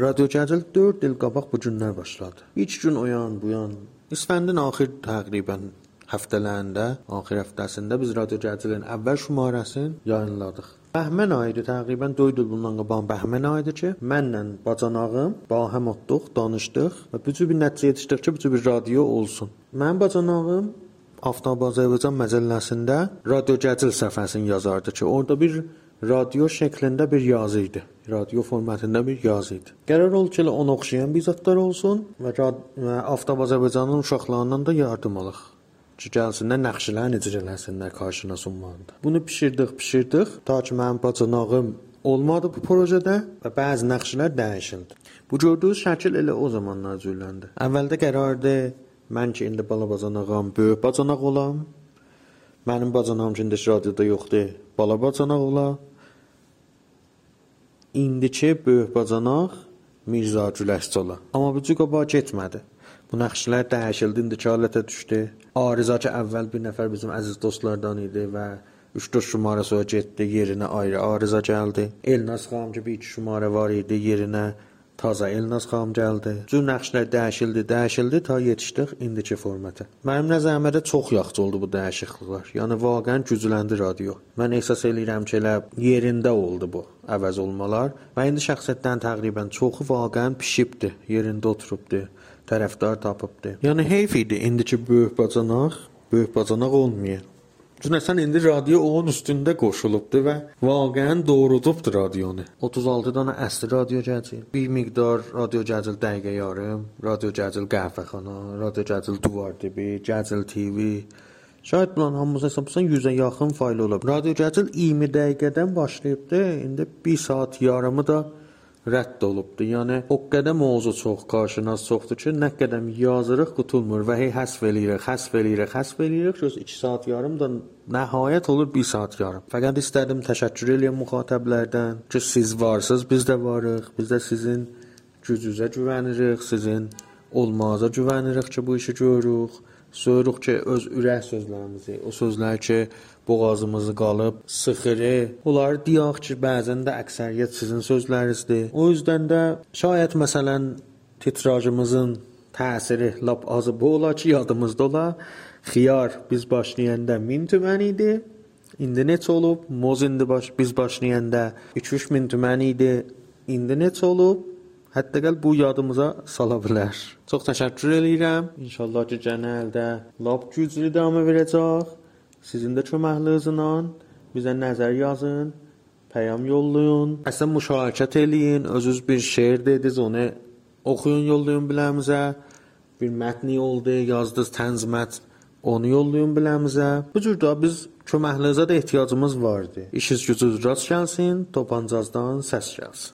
Radio Cəcil 4 il qabaq bu günlər başladı. İlk gün o yan, bu yan. İsfəndin axır təqribən həftələrində, axir həftəsində biz Radio Cəcilin əvvəl şumarəsini yayınladıq. Bəhmən ayı idi təqribən 4 il bundan qabaq Bəhmən ayı idi ki, mənlə bacanağım bahəm otduq, danışdıq və bu cür bir nəticə yetişdik ki, bu cür bir radio olsun. Mənim bacanağım Aftab Azərbaycan məcəlləsində Radio Cəcil səhifəsini yazardı ki, orada bir radio şəklində bir yazı idi. Radio formatında bir yazı idi. Qərar oldu ki, ona oxşayan bir zətlər olsun və, və Aftab Azərbaycanın uşaqlarından da yardım alaq. Ki, gəlsinlər nəqşlər necə eləsinlər qarşına sunmanda. Bunu bişirdik, bişirdik, ta ki mənim bacanağım olmadı bu projedə və bəzi nəqşlər dəyişildi. Bu gördüyünüz şəkil elə o zamanlar cürləndi. Əvvəldə qərardı mən ki indi bala bacanağam, böyük bacanaq olam. Mənim bacanağım ki indi radioda yoxdur, bala bacanaq ola. İndiki böyük bacanaq Mirza Güləşçi ola. Amma bu cür qabağa getmədi. Bu nəqşlər dəyişildi, indiki halətə düşdü. Arıza ki əvvəl bir nəfər bizim əziz dostlardan idi və 3-4 şumara sonra getdi, yerinə ayrı arıza gəldi. Elnaz xanım ki bir iki şumara var idi, yerinə Taza Elnaz xanım gəldi. Cür nəqşlər dəyişildi, dəyişildi ta yetişdik indiki formata. Mənim nəzərimdə çox yaxşı oldu bu dəyişikliklər. Yəni vaqəən gücləndi radio. Mən ehsas eləyirəm ki, elə yerində oldu bu əvəz olmalar və indi şəxsiyyətdən təqribən çoxu vaqəən pişibdi, yerində oturubdu tərəfdar tapıbdı. Yəni heyf idi indiki böyük bacanaq, böyük bacanaq olmuyor. Çünki sən indi radio onun üstündə qoşulubdu və vaqəən doğrudubdu radionu. 36 dənə əsli radio cəcil, bir miqdar radio cəcil dəqiqə yarım, radio cəcil qəhvəxana, radio cəcil divar dibi, cəcil TV, Şayət bunların hamısı hesablasan 100-ə yaxın fayl olub. Radio cəcil 20 dəqiqədən başlayıbdı. İndi 1 saat yarımı da rədd olubdu. Yəni o qədər mövzu çox, qarşınas çoxdur ki, nə qədəm yazırıq qutulmur və hey həsf eləyirik, həsf eləyirik, həsf eləyirik. Göz 2 saat yarım da nəhayət olur 1 saat yarım. Fəqət istədim təşəkkür eləyəm müxatəblərdən ki, siz varsınız, biz də varıq. Biz də sizin gücünüzə güvənirik, sizin olmağınıza güvənirik ki, bu işi görürük. Söyürük ki, öz ürək sözlərimizi, o sözlər ki, boğazımızı qalıb sıxırı. Onlar deyək ki, bəzən də əksəriyyət sizin sözlərinizdir. O yüzdən də şayət məsələn titrajımızın təsiri lap azı bu ola ki, yadımızda ola. Xiyar biz başlayanda 1000 tümən idi. İndi neçə olub? Moz indi baş biz başlayanda 3-3 min tümən idi. İndi neçə olub? Hətta gəl bu yadımıza sala bilər. Çox təşəkkür eləyirəm. İnşallah ki, cənəldə lap güclü davam verəcək. Sizin də köməklinizlə bizə nəzər yazın, peyam yollayın. Əslən müşahidə eləyin, özünüz bir şeir dediniz, onu oxuyun, yollayın biləmizə. Bir mətni oldu, yazdınız tənz mətn, onu yollayın biləmizə. Bu cür də biz köməklinizə də ehtiyacımız vardı. İşiniz gücünüz rast gəlsin, topancazdan səs gəlsin.